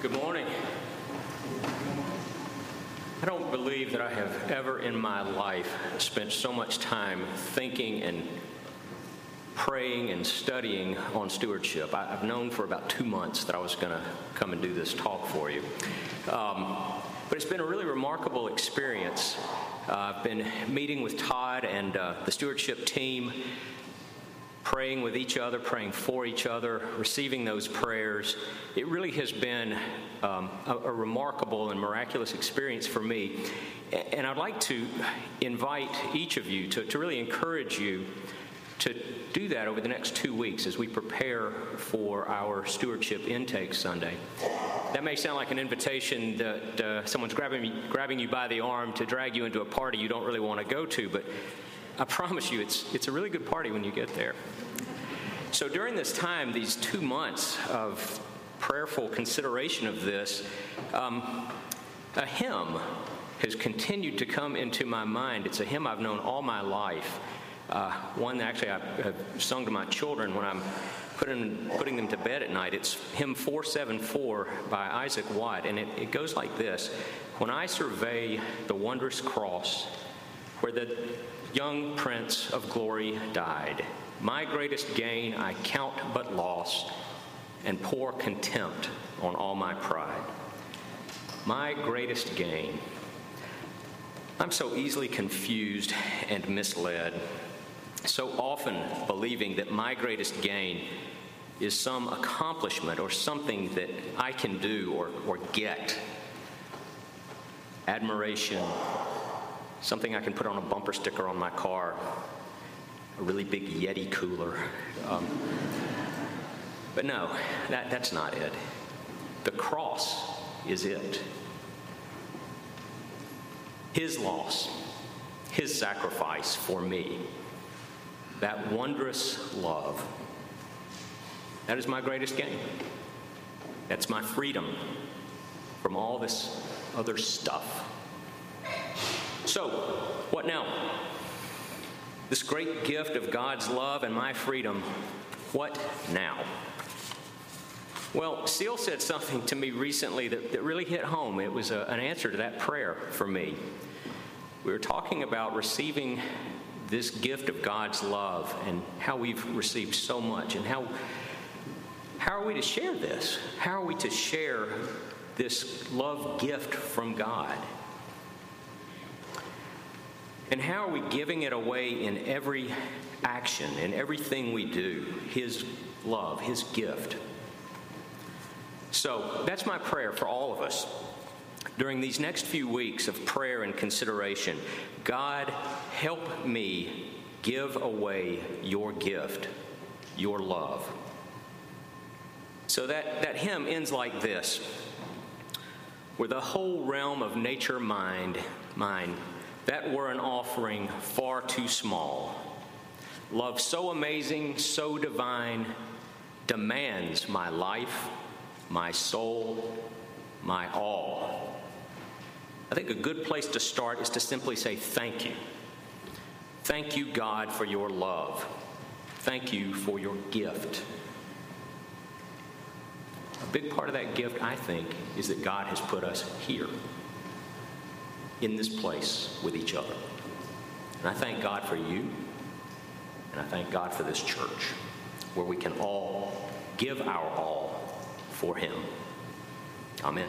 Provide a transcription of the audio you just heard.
Good morning. I don't believe that I have ever in my life spent so much time thinking and praying and studying on stewardship. I, have known for about two months that I was going to come and do this talk for you. Um, but it's been a really remarkable experience. Uh, I've been meeting with Todd and uh, the stewardship team praying with each other, praying for each other, receiving those prayers. It really has been um, a, a, remarkable and miraculous experience for me. And I'd like to invite each of you to, to really encourage you to do that over the next two weeks as we prepare for our stewardship intake Sunday. That may sound like an invitation that uh, someone's grabbing, grabbing you by the arm to drag you into a party you don't really want to go to, but I promise you, it's, it's a really good party when you get there. So during this time, these two months of prayerful consideration of this, um, a hymn has continued to come into my mind. It's a hymn I've known all my life. Uh, one that actually I have sung to my children when I'm putting, putting them to bed at night. It's hymn 474 by Isaac Watt, and it, it goes like this When I survey the wondrous cross where the young Prince of Glory died. My greatest gain I count but loss and pour contempt on all my pride. My greatest gain. I'm so easily confused and misled, so often believing that my greatest gain is some accomplishment or something that I can do or, or get. Admiration, something I can put on a bumper sticker on my car, a really big Yeti cooler. Um, but no, that, that's not it. The cross is it. His loss, His sacrifice for me, that wondrous love, that is my greatest gain. That's my freedom from all this other stuff. So, what now? This great gift of God's love and my freedom, what now? Well, Seal said something to me recently that, that really hit home. It was a, an answer to that prayer for me. We were talking about receiving this gift of God's love and how we've received so much and how how are we to share this? How are we to share this love gift from God? And how are we giving it away in every action, in everything we do? His love, His gift. So that's my prayer for all of us. During these next few weeks of prayer and consideration, God, help me give away your gift, your love. So that, that hymn ends like this Where the whole realm of nature mind, mine, that were an offering far too small. Love so amazing, so divine, demands my life, my soul, my all. I think a good place to start is to simply say thank you. Thank you, God, for your love. Thank you for your gift. A big part of that gift, I think, is that God has put us here in this place with each other. And I thank God for you, and I thank God for this church where we can all give our all for Him. Amen.